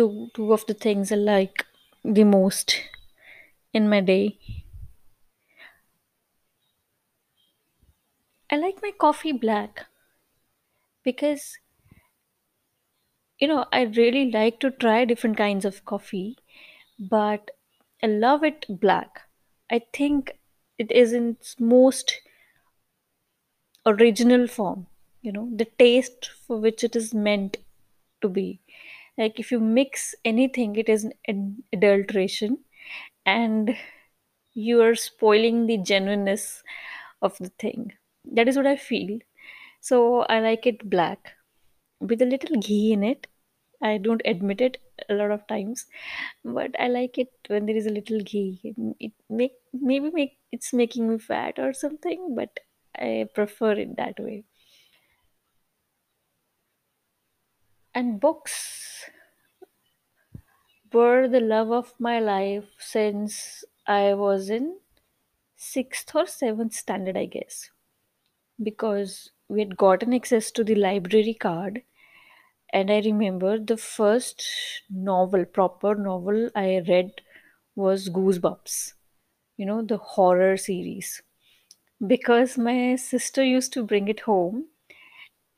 two two of the things I like the most in my day. I like my coffee black because you know I really like to try different kinds of coffee, but I love it black. I think it is in its most original form, you know, the taste for which it is meant to be. Like if you mix anything, it is an adulteration and you are spoiling the genuineness of the thing. That is what I feel. So I like it black with a little ghee in it. I don't admit it a lot of times, but I like it when there is a little ghee. It, make maybe make it's making me fat or something, but I prefer it that way. And books were the love of my life since I was in sixth or seventh standard, I guess, because we had gotten access to the library card And I remember the first novel, proper novel I read was Goosebumps, you know, the horror series. Because my sister used to bring it home,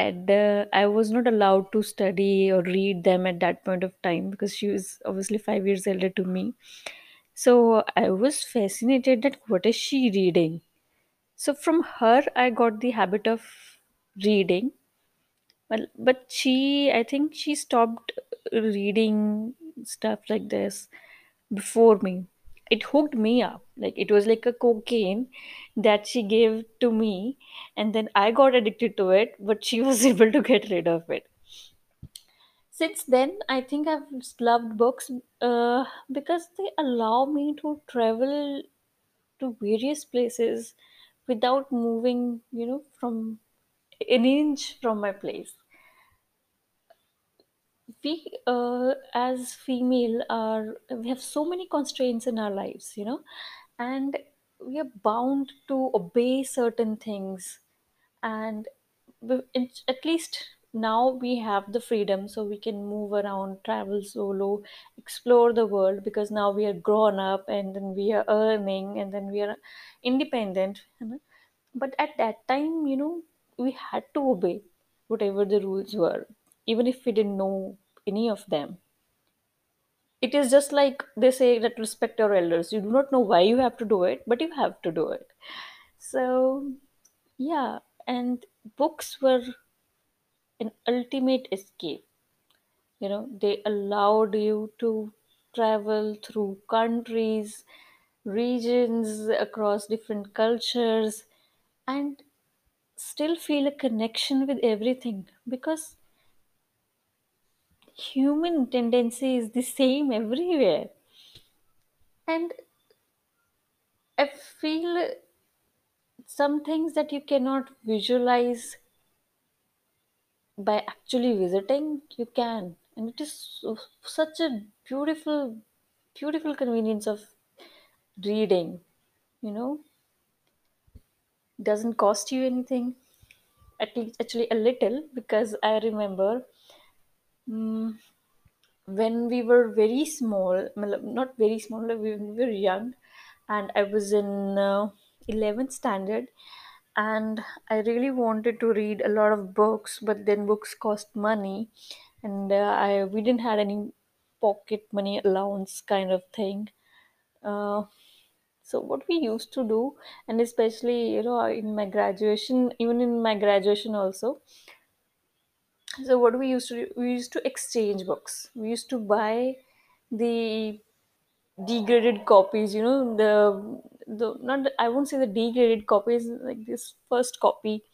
and uh, I was not allowed to study or read them at that point of time because she was obviously five years elder to me. So I was fascinated that what is she reading? So from her, I got the habit of reading Well, but she, I think she stopped reading stuff like this before me. It hooked me up. Like it was like a cocaine that she gave to me, and then I got addicted to it, but she was able to get rid of it. Since then, I think I've loved books uh, because they allow me to travel to various places without moving, you know, from an inch from my place. We uh, as female are we have so many constraints in our lives you know and we are bound to obey certain things and at least now we have the freedom so we can move around travel solo explore the world because now we are grown up and then we are earning and then we are independent you know? but at that time you know we had to obey whatever the rules were even if we didn't know any of them. It is just like they say that respect your elders. You do not know why you have to do it but you have to do it. So yeah and books were an ultimate escape. You know they allowed you to travel through countries regions across different cultures and still feel a connection with everything because human tendency is the same everywhere. And i feel some things that you cannot visualize by actually visiting you can. And it is so- such a beautiful beautiful convenience of reading you know. Doesn't cost you anything at least actually a little because i remember mm, when we were very small not very small we were young and i was in uh, 11th standard and i really wanted to read a lot of books but then books cost money and uh, i we didn't had any pocket money allowance kind of thing. Uh, so what we used to do and especially you know in my graduation even in my graduation also so what we used to do we used to exchange books. We used to buy the degraded copies you know the the not the, i won't say the degraded copies like this first copy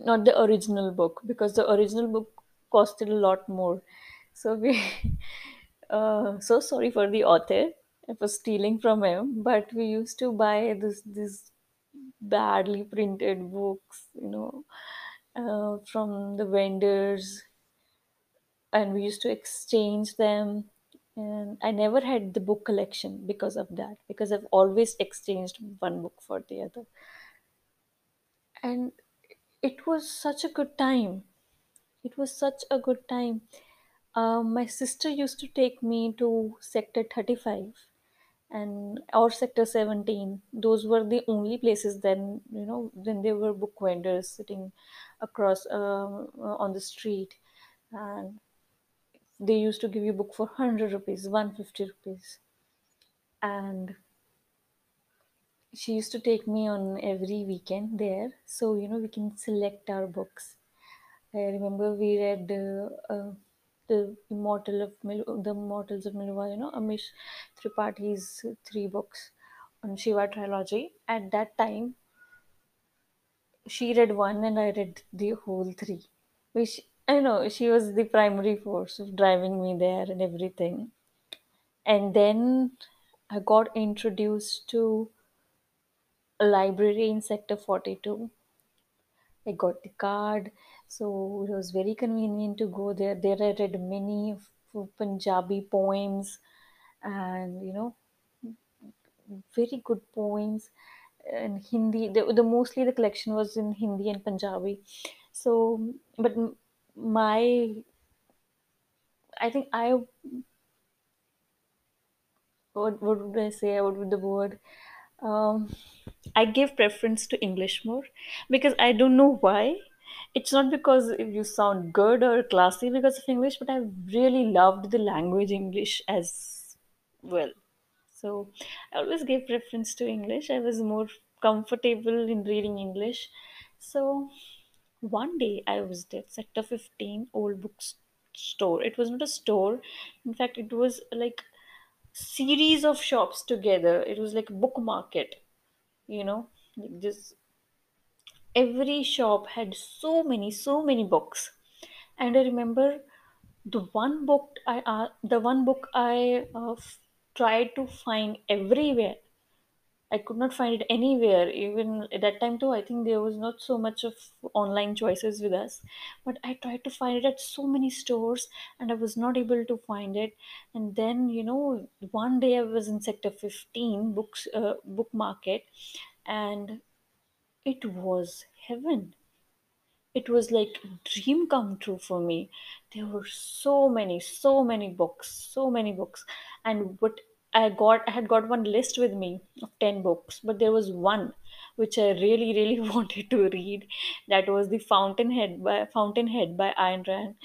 not the original book because the original book costed a lot more. So we uh, so sorry for the author for stealing from him but we used to buy this this badly printed books you know uh, from the vendors and we used to exchange them. And i never had the book collection because of that because i've always exchanged one book for the other. And it was such a good time. It was such a good time. Um, my sister used to take me to Sector 35 and or Sector 17. Those were the only places then, you know, then there were book vendors sitting across um, uh, on the street and they used to give you book for 100 rupees, 150 rupees. And she used to take me on every weekend there so, you know, we can select our books. I remember we read uh, uh, the Immortal of Mil- the Immortals of Meluha, you know, Amish Tripathi's three books on Shiva trilogy. At that time, she read one and I read the whole three, which I know she was the primary force of driving me there and everything. And then I got introduced to a library in Sector 42 I got the card, so it was very convenient to go there. There I read many Punjabi poems and you know very good poems in Hindi. The, the mostly the collection was in Hindi and Punjabi. So, but my I think I what what would I say? What would the word? Um, I give preference to English more because I don't know why. It's not because you sound good or classy because of English, but I really loved the language English as well. So I always gave preference to English. I was more comfortable in reading English. So one day I was at Sector 15 old books store. It was not a store. In fact, it was like series of shops together. It was like book market, you know. Like this every shop had so many, so many books. And I remember the one book I uh, the one book I uh, f- tried to find everywhere I could not find it anywhere. Even at that time too, I think there was not so much of online choices with us. But I tried to find it at so many stores and I was not able to find it. And then, you know, one day I was in Sector 15 books uh, book market and it was heaven it was like a dream come true for me there were so many so many books so many books and what i got i had got one list with me of 10 books but there was one which i really really wanted to read that was the fountainhead by fountainhead by ayn rand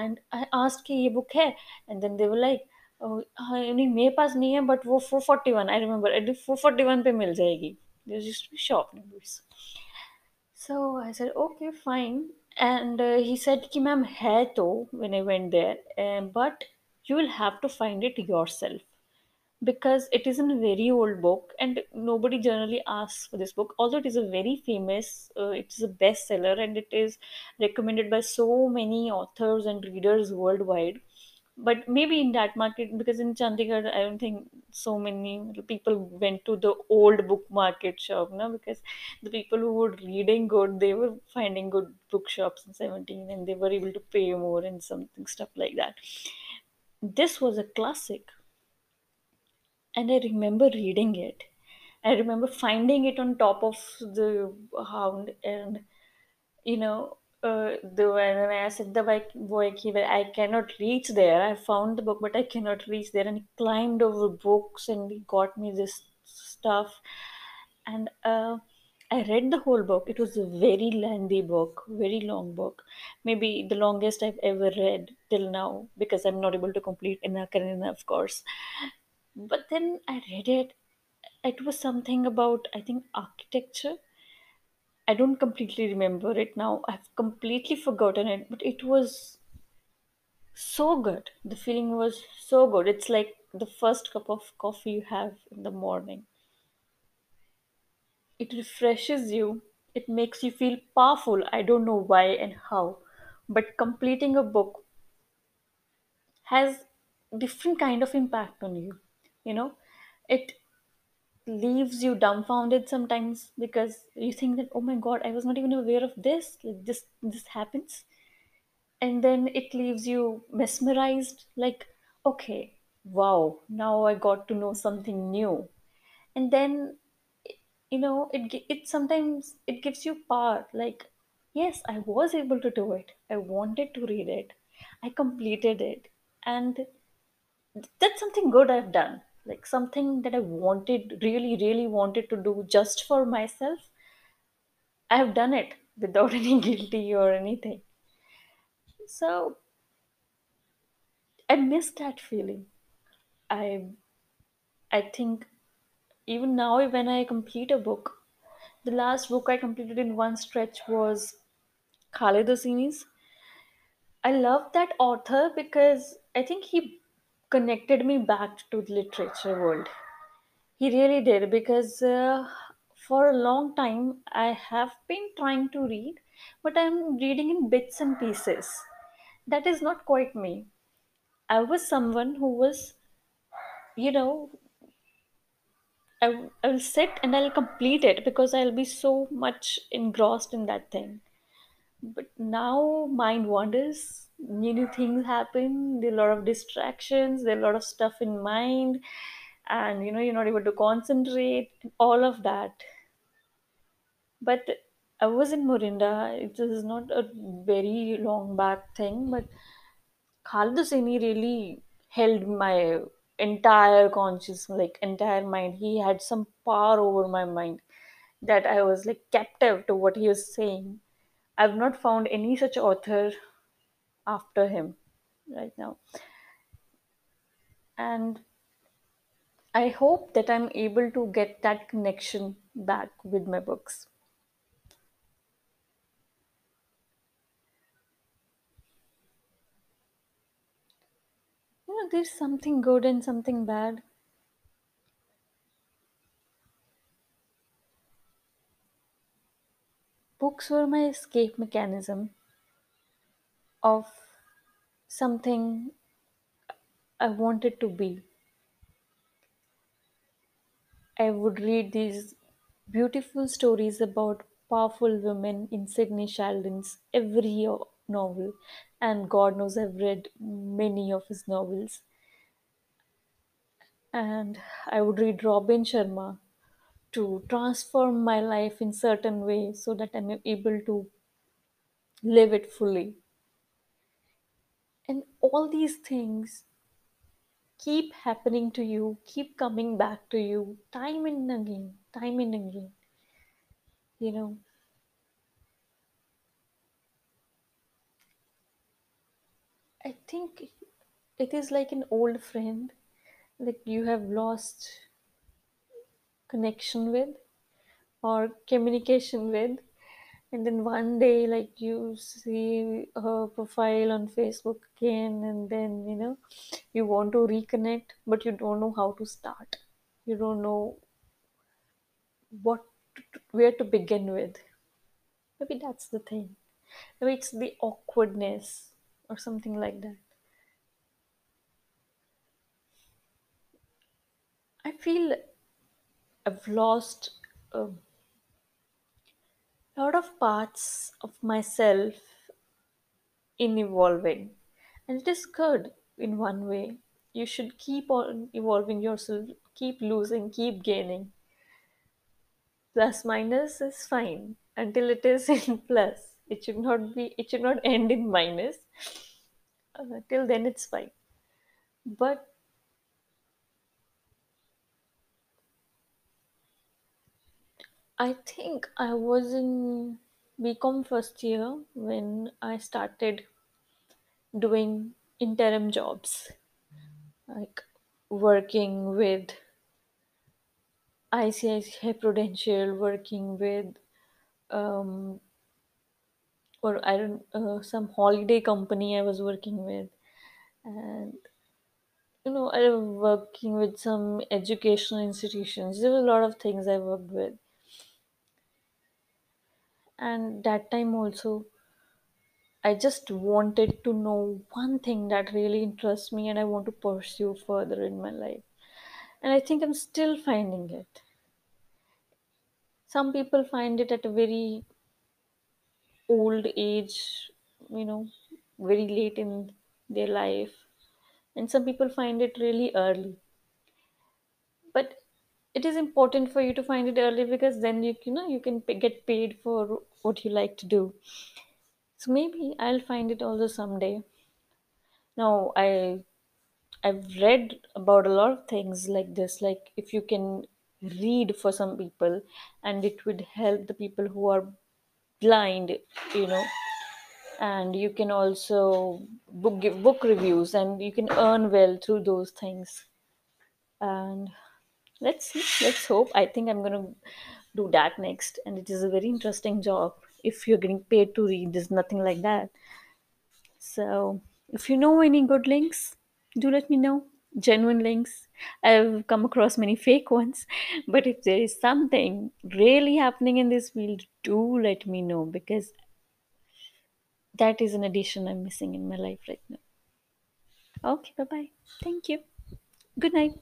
and i asked कि ये book है and then they were like oh, हाँ, नहीं मेरे पास नहीं है but वो 441 I remember अरे 441 पे मिल जाएगी there used to be shop neighbors so i said okay fine. And uh, he said ki ma'am hai to when i went there um, but you will have to find it yourself because it is a very old book and nobody generally asks for this book. Although it is a very famous uh, it is a bestseller and it is recommended by so many authors and readers worldwide but maybe in that market because in chandigarh i don't think so many people went to the old book market shop no? Because the people who were reading good they were finding good bookshops in 17 and they were able to pay more and something stuff like that. This was a classic. And i remember reading it. I remember finding it on top of the hound and you know, uh, the when I said the bike boy I cannot reach there. I found the book, but I cannot reach there. And he climbed over books and he got me this stuff. And uh, I read the whole book. It was a very lengthy book, very long book. Maybe the longest I've ever read till now because I'm not able to complete Anna Karenina, of course. But then I read it. It was something about, I think, architecture I don't completely remember it now. I've completely forgotten it, but it was so good. The feeling was so good. It's like the first cup of coffee you have in the morning. It refreshes you, it makes you feel powerful. I don't know why and how, but completing a book has different kind of impact on you. You know, it leaves you dumbfounded sometimes because you think that oh my god i was not even aware of this like this this happens and then it leaves you mesmerized like okay wow now i got to know something new and then you know it it sometimes it gives you power like yes i was able to do it i wanted to read it I completed it. And that's something good I've done. Like something that I wanted, really, really wanted to do just for myself. I have done it without any guilty or anything. So I miss that feeling. I I think even now when I complete a book, the last book I completed in one stretch was Khaled Hosseini's. I love that author because I think he connected me back to the literature world. He really did because uh, for a long time I have been trying to read, but I'm reading in bits and pieces. That is not quite me. I was someone who was, you know, I, will sit and I'll complete it because I'll be so much engrossed in that thing. But now mind wanders, new, things happen, there are a lot of distractions, there are a lot of stuff in mind, and you know, you're not able to concentrate, all of that. But I was in Morinda, it is not a very long back thing, but Khaled really held my entire conscious, like entire mind. He had some power over my mind that I was like captive to what he was saying. I've not found any such author after him right now. And I hope that I'm able to get that connection back with my books. You know, there's something good and something bad. Books were my escape mechanism of something I wanted to be. I would read these beautiful stories about powerful women in Sidney Sheldon's every novel, and God knows I've read many of his novels. And I would read Robin Sharma to transform my life in certain way so that I'm able to live it fully. And all these things keep happening to you, keep coming back to you time and again, time and again. You know, I think it is like an old friend that you have lost connection with or communication with. And then one day like you see her profile on facebook again and then you know you want to reconnect but you don't know how to start. You don't know what where to begin with. Maybe that's the thing. Maybe it's the awkwardness or something like that. I feel i've lost a lot of parts of myself in evolving. And it is good in one way. You should keep on evolving yourself keep losing keep gaining. Plus minus is fine. Until it is in plus it should not be it should not end in minus. Uh, till then it's fine. But i think i was in bcom first year when i started doing interim jobs like working with ICICI Prudential, working with um, or I don't uh, some holiday company I was working with, and you know I was working with some educational institutions. There were a lot of things I worked with, and that time also I just wanted to know one thing that really interests me, and I want to pursue further in my life. And I think I'm still finding it. Some people find it at a very old age, you know, very late in their life. And some people find it really early. But it is important for you to find it early because then you, you know you can get paid for what you like to do. So maybe I'll find it also someday. now I I've read about a lot of things like this. Like if you can read for some people, and it would help the people who are blind, you know, and you can also book give book reviews, and you can earn well through those things. And let's see, let's hope. I think I'm gonna do that next, and it is a very interesting job. If you're getting paid to read, there's nothing like that. So, if you know any good links, do let me know. Genuine links. I've come across many fake ones, but if there is something really happening in this field, do let me know because that is an addition I'm missing in my life right now. Okay, bye bye. Thank you. Good night.